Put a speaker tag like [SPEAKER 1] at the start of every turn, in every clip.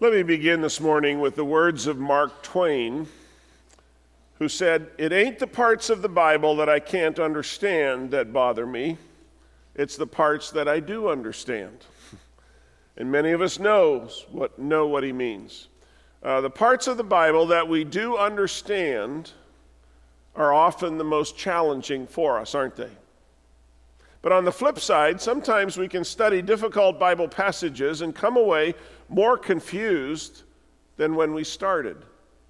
[SPEAKER 1] Let me begin this morning with the words of Mark Twain, who said, It ain't the parts of the Bible that I can't understand that bother me, it's the parts that I do understand. And many of us knows what, know what he means. Uh, the parts of the Bible that we do understand are often the most challenging for us, aren't they? But on the flip side, sometimes we can study difficult Bible passages and come away more confused than when we started.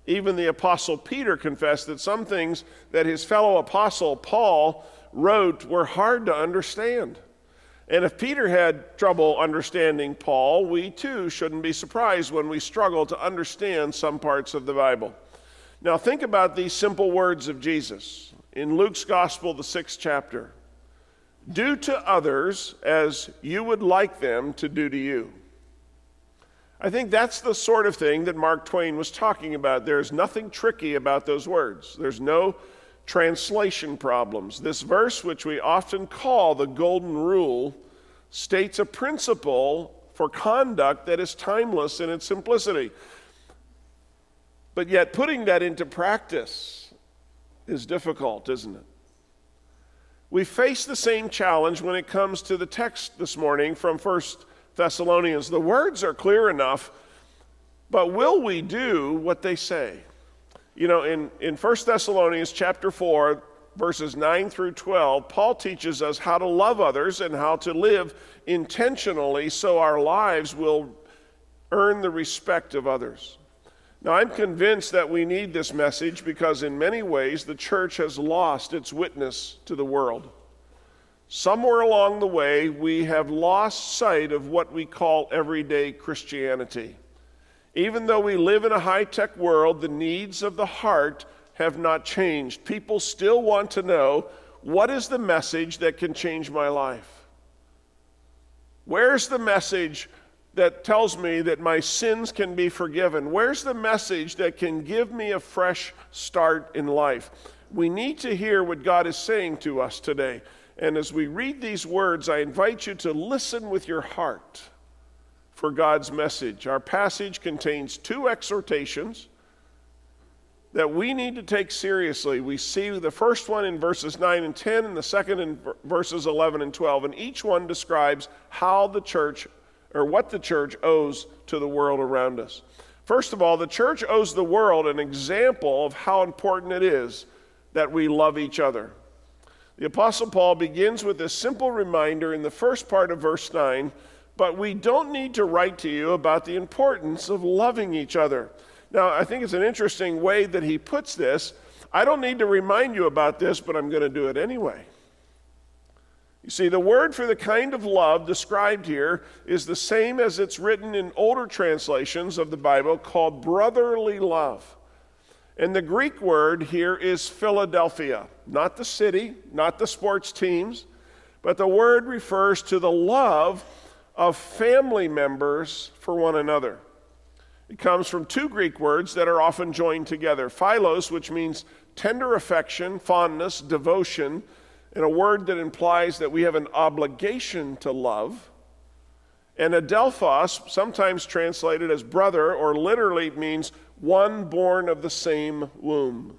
[SPEAKER 1] Even the Apostle Peter confessed that some things that his fellow apostle Paul wrote were hard to understand. And if Peter had trouble understanding Paul, we too shouldn't be surprised when we struggle to understand some parts of the Bible. Now, think about these simple words of Jesus in Luke's Gospel, the sixth chapter. Do to others as you would like them to do to you. I think that's the sort of thing that Mark Twain was talking about. There's nothing tricky about those words, there's no translation problems. This verse, which we often call the Golden Rule, states a principle for conduct that is timeless in its simplicity. But yet, putting that into practice is difficult, isn't it? We face the same challenge when it comes to the text this morning from 1 Thessalonians. The words are clear enough, but will we do what they say? You know, in, in 1 Thessalonians chapter 4, verses 9 through 12, Paul teaches us how to love others and how to live intentionally so our lives will earn the respect of others. Now, I'm convinced that we need this message because, in many ways, the church has lost its witness to the world. Somewhere along the way, we have lost sight of what we call everyday Christianity. Even though we live in a high tech world, the needs of the heart have not changed. People still want to know what is the message that can change my life? Where's the message that tells me that my sins can be forgiven? Where's the message that can give me a fresh start in life? We need to hear what God is saying to us today. And as we read these words, I invite you to listen with your heart for God's message. Our passage contains two exhortations that we need to take seriously. We see the first one in verses 9 and 10, and the second in verses 11 and 12. And each one describes how the church or what the church owes to the world around us. First of all, the church owes the world an example of how important it is that we love each other. The Apostle Paul begins with a simple reminder in the first part of verse 9 but we don't need to write to you about the importance of loving each other. Now, I think it's an interesting way that he puts this. I don't need to remind you about this, but I'm going to do it anyway. You see, the word for the kind of love described here is the same as it's written in older translations of the Bible called brotherly love. And the Greek word here is Philadelphia, not the city, not the sports teams, but the word refers to the love of family members for one another. It comes from two Greek words that are often joined together philos, which means tender affection, fondness, devotion and a word that implies that we have an obligation to love. And adelphos, sometimes translated as brother, or literally means one born of the same womb.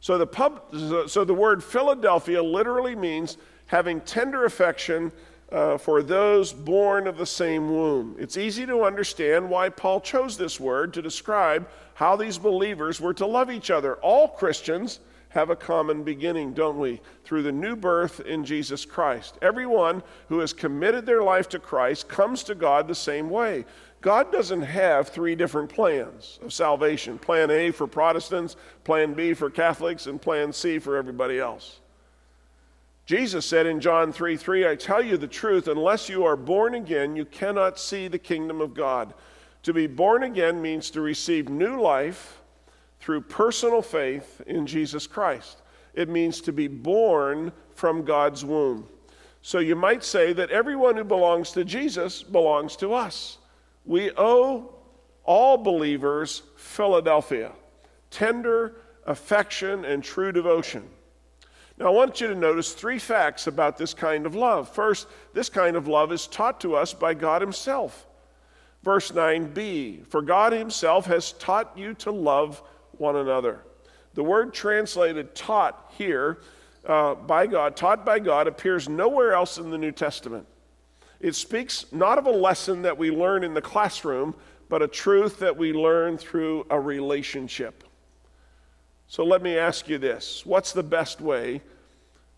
[SPEAKER 1] So the, pub, so the word Philadelphia literally means having tender affection uh, for those born of the same womb. It's easy to understand why Paul chose this word to describe how these believers were to love each other. All Christians have a common beginning, don't we? Through the new birth in Jesus Christ. Everyone who has committed their life to Christ comes to God the same way. God doesn't have three different plans of salvation plan A for Protestants, plan B for Catholics, and plan C for everybody else. Jesus said in John 3 3, I tell you the truth, unless you are born again, you cannot see the kingdom of God. To be born again means to receive new life through personal faith in Jesus Christ. It means to be born from God's womb. So you might say that everyone who belongs to Jesus belongs to us. We owe all believers Philadelphia, tender affection and true devotion. Now, I want you to notice three facts about this kind of love. First, this kind of love is taught to us by God Himself. Verse 9b For God Himself has taught you to love one another. The word translated taught here uh, by God, taught by God, appears nowhere else in the New Testament. It speaks not of a lesson that we learn in the classroom, but a truth that we learn through a relationship. So let me ask you this What's the best way,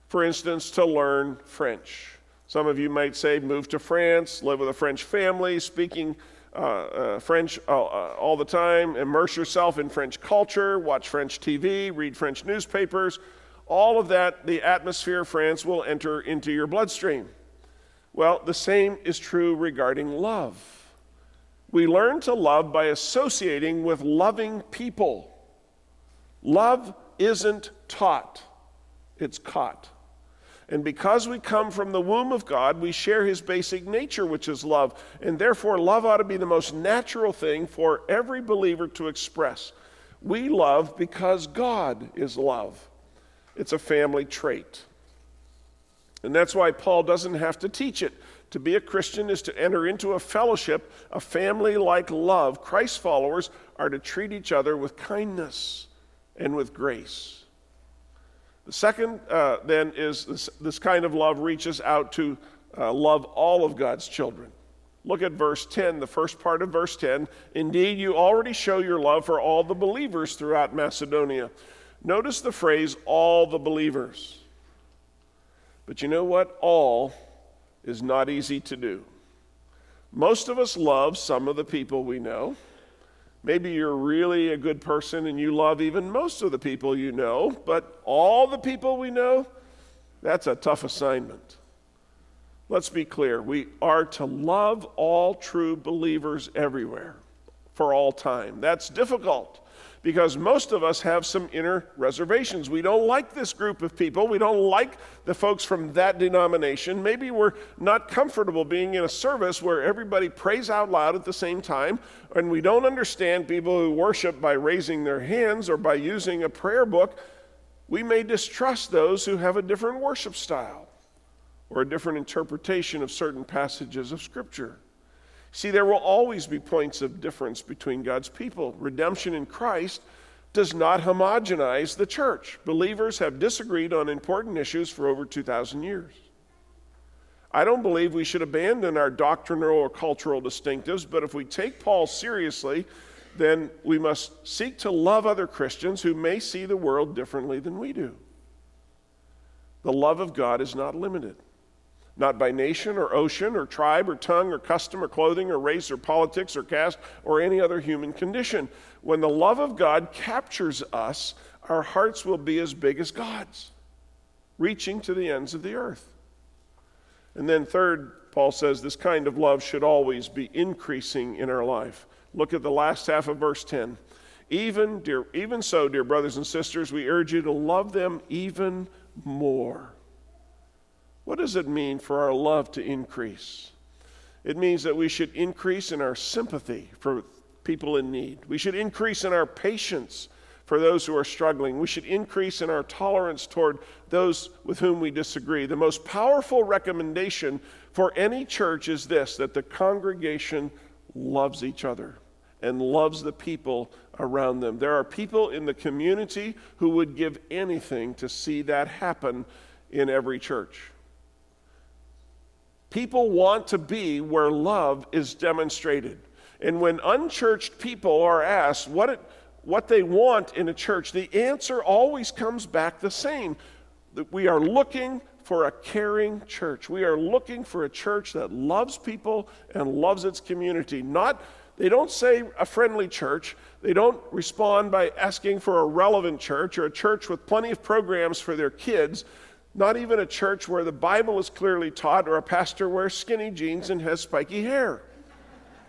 [SPEAKER 1] for instance, to learn French? Some of you might say, move to France, live with a French family, speaking uh, uh, French uh, uh, all the time, immerse yourself in French culture, watch French TV, read French newspapers. All of that, the atmosphere of France will enter into your bloodstream. Well, the same is true regarding love. We learn to love by associating with loving people. Love isn't taught, it's caught. And because we come from the womb of God, we share his basic nature, which is love. And therefore, love ought to be the most natural thing for every believer to express. We love because God is love, it's a family trait. And that's why Paul doesn't have to teach it. To be a Christian is to enter into a fellowship, a family like love. Christ followers are to treat each other with kindness and with grace. The second, uh, then, is this, this, kind of love reaches out to uh, love all of God's children. Look at verse 10, the first part of verse 10. Indeed, you already show your love for all the believers throughout Macedonia. Notice the phrase, all the believers. But you know what? All is not easy to do. Most of us love some of the people we know. Maybe you're really a good person and you love even most of the people you know, but all the people we know, that's a tough assignment. Let's be clear. We are to love all true believers everywhere for all time. That's difficult because most of us have some inner reservations. We don't like this group of people. We don't like the folks from that denomination. Maybe we're not comfortable being in a service where everybody prays out loud at the same time, and we don't understand people who worship by raising their hands or by using a prayer book. We may distrust those who have a different worship style or a different interpretation of certain passages of Scripture. See, there will always be points of difference between God's people. Redemption in Christ does not homogenize the church. Believers have disagreed on important issues for over 2,000 years. I don't believe we should abandon our doctrinal or cultural distinctives, but if we take Paul seriously, then we must seek to love other Christians who may see the world differently than we do. The love of God is not limited not by nation or ocean or tribe or tongue or custom or clothing or race or politics or caste or any other human condition. When the love of God captures us, our hearts will be as big as God's, reaching to the ends of the earth. And then, third, Paul says this kind of love should always be increasing in our life. Look at the last half of verse 10. Even, dear, even so, dear brothers and sisters, we urge you to love them even more what does it mean for our love to increase? It means that we should increase in our sympathy for people in need. We should increase in our patience for those who are struggling. We should increase in our tolerance toward those with whom we disagree. The most powerful recommendation for any church is this that the congregation loves each other and loves the people around them. There are people in the community who would give anything to see that happen in every church. People want to be where love is demonstrated. And when unchurched people are asked what, it, what they want in a church, the answer always comes back the same that we are looking for a caring church. We are looking for a church that loves people and loves its community. Not they don't say a friendly church. They don't respond by asking for a relevant church or a church with plenty of programs for their kids not even a church where the Bible is clearly taught or a pastor wears skinny jeans and has spiky hair.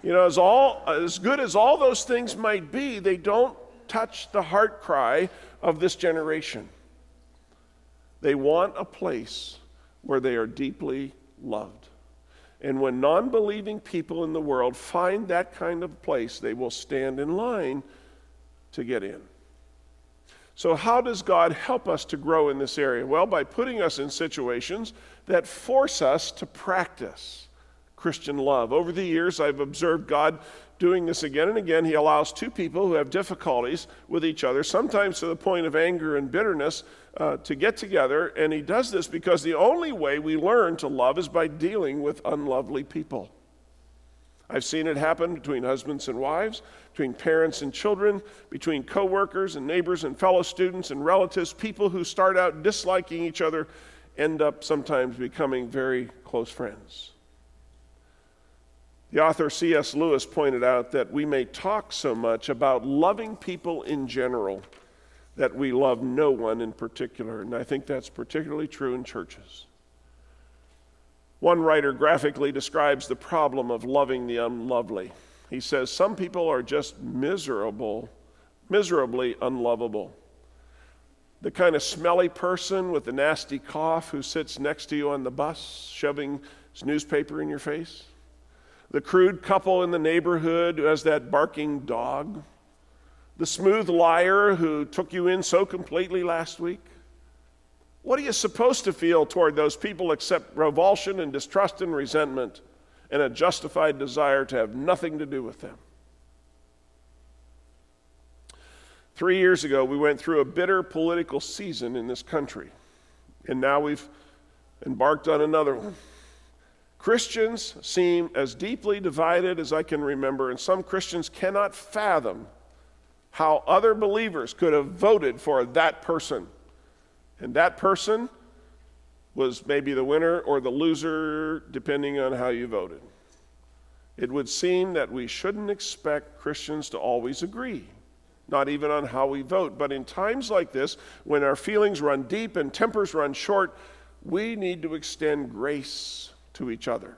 [SPEAKER 1] You know, as, all, as good as all those things might be, they don't touch the heart cry of this generation. They want a place where they are deeply loved. And when non believing people in the world find that kind of place, they will stand in line to get in. So, how does God help us to grow in this area? Well, by putting us in situations that force us to practice Christian love. Over the years, I've observed God doing this again and again. He allows two people who have difficulties with each other, sometimes to the point of anger and bitterness, uh, to get together. And He does this because the only way we learn to love is by dealing with unlovely people. I've seen it happen between husbands and wives, between parents and children, between coworkers and neighbors and fellow students and relatives. People who start out disliking each other end up sometimes becoming very close friends. The author C.S. Lewis pointed out that we may talk so much about loving people in general that we love no one in particular. And I think that's particularly true in churches. One writer graphically describes the problem of loving the unlovely. He says, Some people are just miserable, miserably unlovable. The kind of smelly person with the nasty cough who sits next to you on the bus, shoving his newspaper in your face the crude couple in the neighborhood who has that barking dog, the smooth liar who took you in so completely last week. What are you supposed to feel toward those people except revulsion and distrust and resentment and a justified desire to have nothing to do with them? Three years ago, we went through a bitter political season in this country, and now we've embarked on another one. Christians seem as deeply divided as I can remember, and some Christians cannot fathom how other believers could have voted for that person. And that person was maybe the winner or the loser, depending on how you voted. It would seem that we shouldn't expect Christians to always agree, not even on how we vote. But in times like this, when our feelings run deep and tempers run short, we need to extend grace to each other.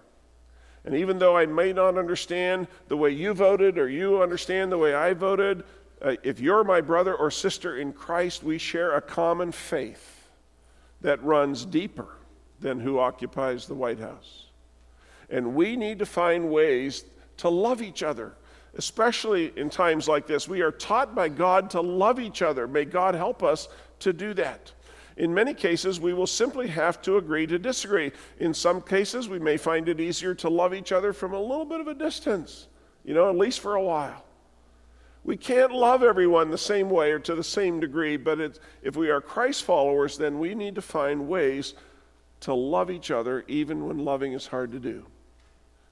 [SPEAKER 1] And even though I may not understand the way you voted or you understand the way I voted, uh, if you're my brother or sister in Christ, we share a common faith that runs deeper than who occupies the White House. And we need to find ways to love each other, especially in times like this. We are taught by God to love each other. May God help us to do that. In many cases, we will simply have to agree to disagree. In some cases, we may find it easier to love each other from a little bit of a distance, you know, at least for a while. We can't love everyone the same way or to the same degree, but if we are Christ followers, then we need to find ways to love each other even when loving is hard to do.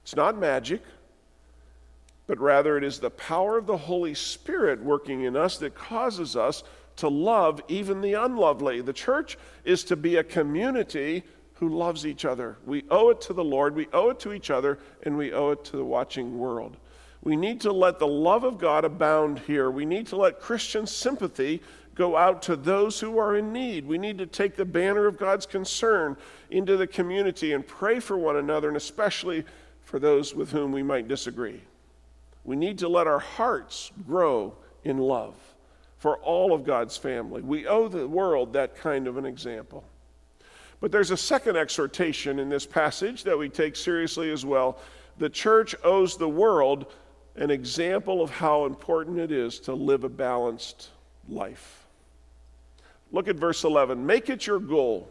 [SPEAKER 1] It's not magic, but rather it is the power of the Holy Spirit working in us that causes us to love even the unlovely. The church is to be a community who loves each other. We owe it to the Lord, we owe it to each other, and we owe it to the watching world. We need to let the love of God abound here. We need to let Christian sympathy go out to those who are in need. We need to take the banner of God's concern into the community and pray for one another, and especially for those with whom we might disagree. We need to let our hearts grow in love for all of God's family. We owe the world that kind of an example. But there's a second exhortation in this passage that we take seriously as well. The church owes the world an example of how important it is to live a balanced life. Look at verse 11. Make it your goal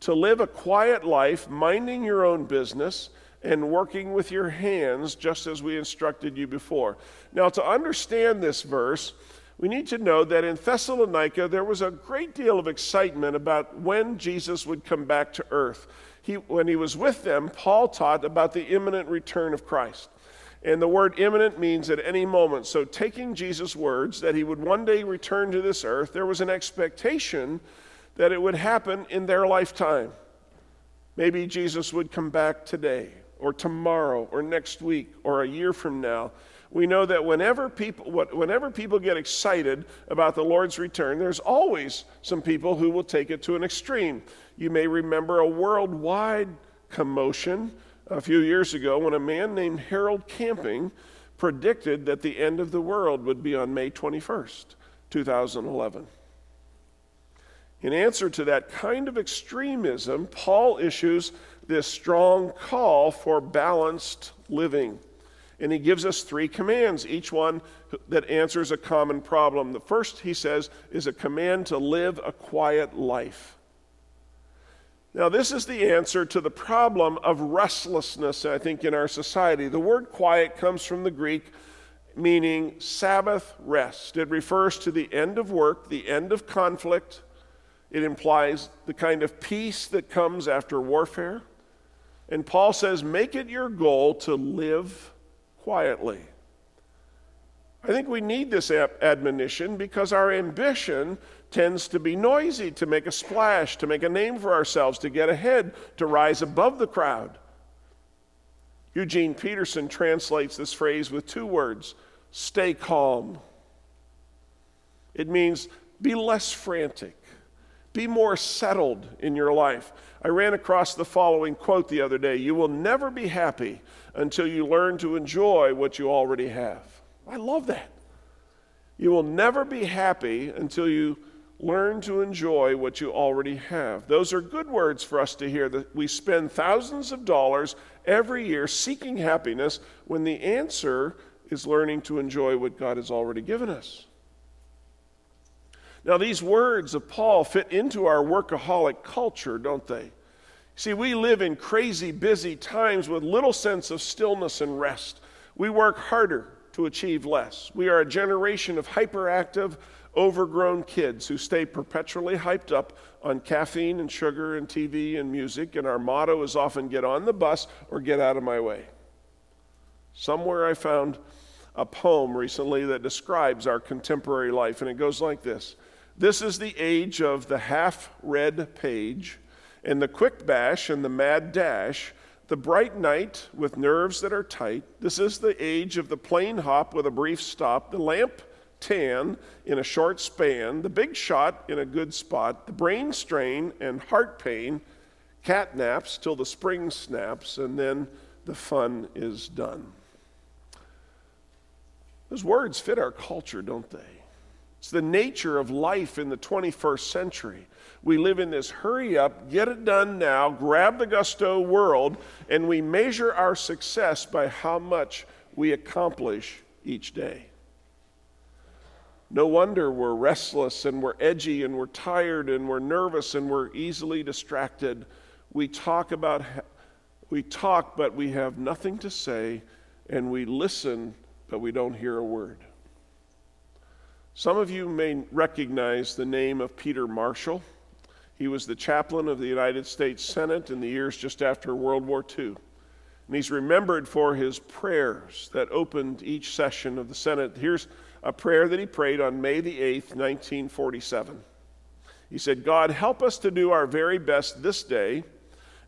[SPEAKER 1] to live a quiet life, minding your own business and working with your hands, just as we instructed you before. Now, to understand this verse, we need to know that in Thessalonica there was a great deal of excitement about when Jesus would come back to earth. He, when he was with them, Paul taught about the imminent return of Christ. And the word imminent means at any moment. So, taking Jesus' words that he would one day return to this earth, there was an expectation that it would happen in their lifetime. Maybe Jesus would come back today, or tomorrow, or next week, or a year from now we know that whenever people, whenever people get excited about the Lord's return, there's always some people who will take it to an extreme. You may remember a worldwide commotion a few years ago when a man named Harold Camping predicted that the end of the world would be on May 21st, 2011. In answer to that kind of extremism, Paul issues this strong call for balanced living. And he gives us three commands, each one that answers a common problem. The first, he says, is a command to live a quiet life. Now, this is the answer to the problem of restlessness, I think, in our society. The word quiet comes from the Greek meaning Sabbath rest. It refers to the end of work, the end of conflict. It implies the kind of peace that comes after warfare. And Paul says, make it your goal to live quietly. I think we need this admonition because our ambition tends to be noisy, to make a splash, to make a name for ourselves, to get ahead, to rise above the crowd. Eugene Peterson translates this phrase with two words stay calm. It means be less frantic, be more settled in your life. I ran across the following quote the other day You will never be happy until you learn to enjoy what you already have. I love that. You will never be happy until you learn to enjoy what you already have. Those are good words for us to hear that we spend thousands of dollars every year seeking happiness when the answer is learning to enjoy what God has already given us. Now, these words of Paul fit into our workaholic culture, don't they? See, we live in crazy, busy times with little sense of stillness and rest. We work harder to achieve less. We are a generation of hyperactive, overgrown kids who stay perpetually hyped up on caffeine and sugar and TV and music, and our motto is often get on the bus or get out of my way. Somewhere I found a poem recently that describes our contemporary life, and it goes like this This is the age of the half read page, and the quick bash and the mad dash, the bright night with nerves that are tight. This is the age of the plane hop with a brief stop, the lamp tan in a short span, the big shot in a good spot, the brain strain and heart pain, cat naps till the spring snaps, and then the fun is done. Those words fit our culture, don't they? It's the nature of life in the 21st century. We live in this hurry up, get it done now, grab the gusto world, and we measure our success by how much we accomplish each day. No wonder we're restless and we're edgy and we're tired and we're nervous and we're easily distracted. We talk about we talk but we have nothing to say and we listen but we don't hear a word. Some of you may recognize the name of Peter Marshall. He was the chaplain of the United States Senate in the years just after World War II. And he's remembered for his prayers that opened each session of the Senate. Here's a prayer that he prayed on May the 8th, 1947. He said, God, help us to do our very best this day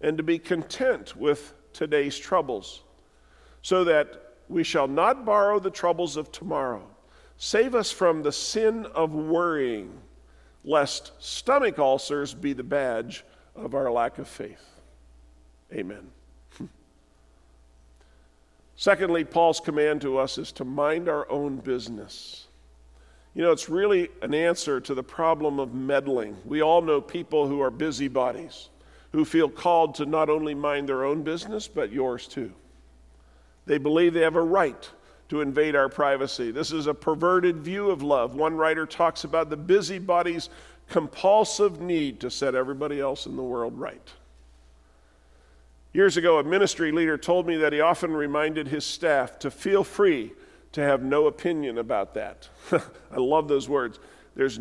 [SPEAKER 1] and to be content with today's troubles, so that we shall not borrow the troubles of tomorrow. Save us from the sin of worrying, lest stomach ulcers be the badge of our lack of faith. Amen. Secondly, Paul's command to us is to mind our own business. You know, it's really an answer to the problem of meddling. We all know people who are busybodies, who feel called to not only mind their own business, but yours too. They believe they have a right to invade our privacy. This is a perverted view of love. One writer talks about the busybody's compulsive need to set everybody else in the world right. Years ago, a ministry leader told me that he often reminded his staff to feel free to have no opinion about that. I love those words. There's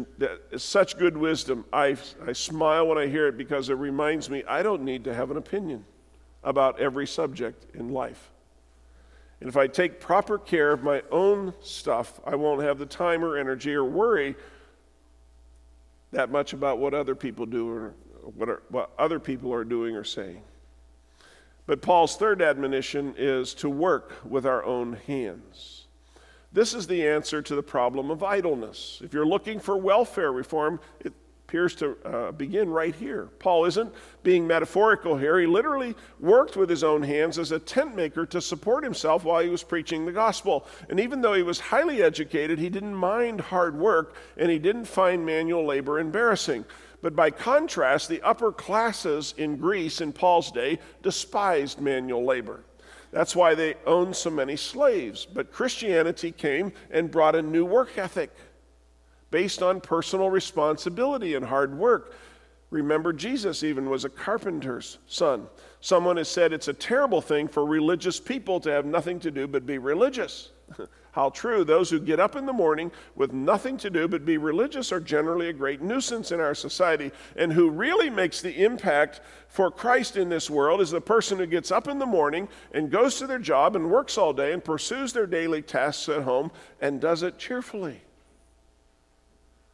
[SPEAKER 1] such good wisdom. I, I smile when I hear it because it reminds me I don't need to have an opinion about every subject in life. And if I take proper care of my own stuff, I won't have the time or energy or worry that much about what other people do or what, are, what other people are doing or saying. But Paul's third admonition is to work with our own hands. This is the answer to the problem of idleness. If you're looking for welfare reform, it appears to uh, begin right here. Paul isn't being metaphorical here. He literally worked with his own hands as a tent maker to support himself while he was preaching the gospel. And even though he was highly educated, he didn't mind hard work and he didn't find manual labor embarrassing. But by contrast, the upper classes in Greece in Paul's day despised manual labor. That's why they owned so many slaves. But Christianity came and brought a new work ethic based on personal responsibility and hard work. Remember, Jesus even was a carpenter's son. Someone has said it's a terrible thing for religious people to have nothing to do but be religious. How true. Those who get up in the morning with nothing to do but be religious are generally a great nuisance in our society. And who really makes the impact for Christ in this world is the person who gets up in the morning and goes to their job and works all day and pursues their daily tasks at home and does it cheerfully.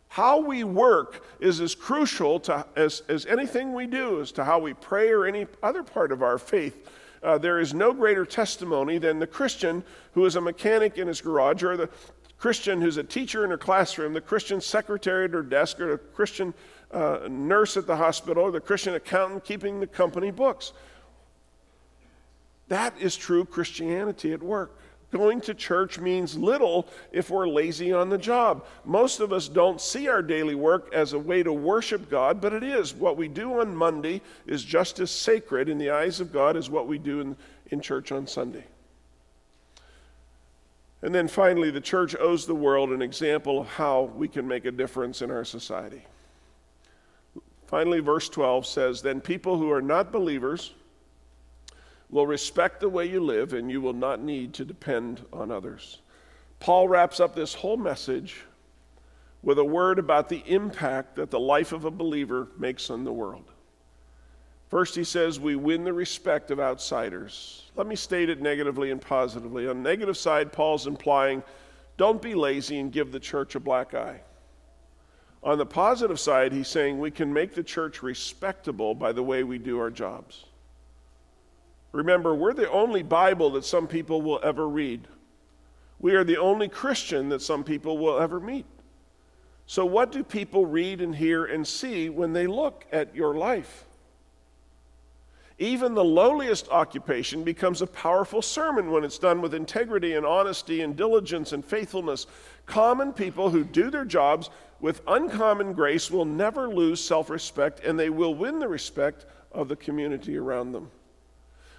[SPEAKER 1] How we work is as crucial to, as, as anything we do as to how we pray or any other part of our faith. Uh, there is no greater testimony than the Christian who is a mechanic in his garage, or the Christian who's a teacher in her classroom, the Christian secretary at her desk, or the Christian uh, nurse at the hospital, or the Christian accountant keeping the company books. That is true Christianity at work. Going to church means little if we're lazy on the job. Most of us don't see our daily work as a way to worship God, but it is. What we do on Monday is just as sacred in the eyes of God as what we do in, in church on Sunday. And then finally, the church owes the world an example of how we can make a difference in our society. Finally, verse 12 says Then people who are not believers, will respect the way you live and you will not need to depend on others. Paul wraps up this whole message with a word about the impact that the life of a believer makes on the world. First, he says, We win the respect of outsiders. Let me state it negatively and positively. On the negative side, Paul's implying, Don't be lazy and give the church a black eye. On the positive side, he's saying we can make the church respectable by the way we do our jobs. Remember, we're the only Bible that some people will ever read. We are the only Christian that some people will ever meet. So, what do people read and hear and see when they look at your life? Even the lowliest occupation becomes a powerful sermon when it's done with integrity and honesty and diligence and faithfulness. Common people who do their jobs with uncommon grace will never lose self respect and they will win the respect of the community around them.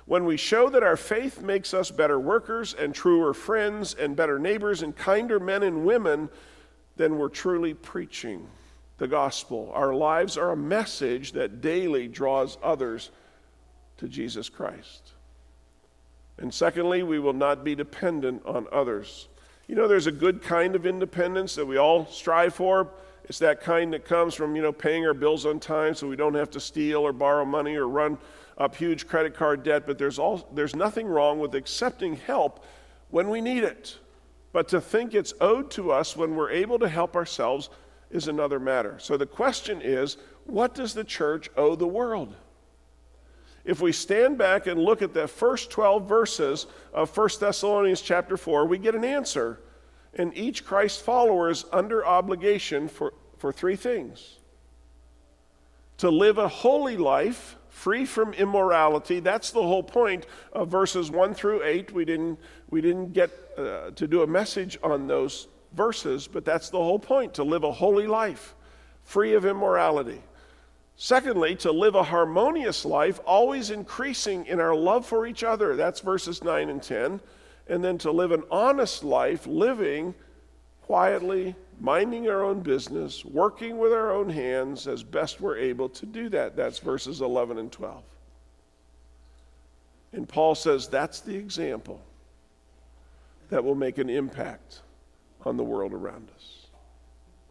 [SPEAKER 1] When we show that our faith makes us better workers and truer friends and better neighbors and kinder men and women, then we're truly preaching the gospel. Our lives are a message that daily draws others to Jesus Christ. And secondly, we will not be dependent on others. You know, there's a good kind of independence that we all strive for. It's that kind that comes from, you know, paying our bills on time so we don't have to steal or borrow money or run up huge credit card debt, but there's, all, there's nothing wrong with accepting help when we need it. But to think it's owed to us when we're able to help ourselves is another matter. So the question is what does the church owe the world? If we stand back and look at the first 12 verses of 1 Thessalonians chapter 4, we get an answer. And each Christ follower is under obligation for, for three things to live a holy life free from immorality. That's the whole point of verses 1 through 8. We didn't, we didn't get uh, to do a message on those verses, but that's the whole point to live a holy life, free of immorality. Secondly, to live a harmonious life, always increasing in our love for each other. That's verses 9 and 10. And then to live an honest life, living quietly, minding our own business, working with our own hands as best we're able to do that. That's verses 11 and 12. And Paul says that's the example that will make an impact on the world around us.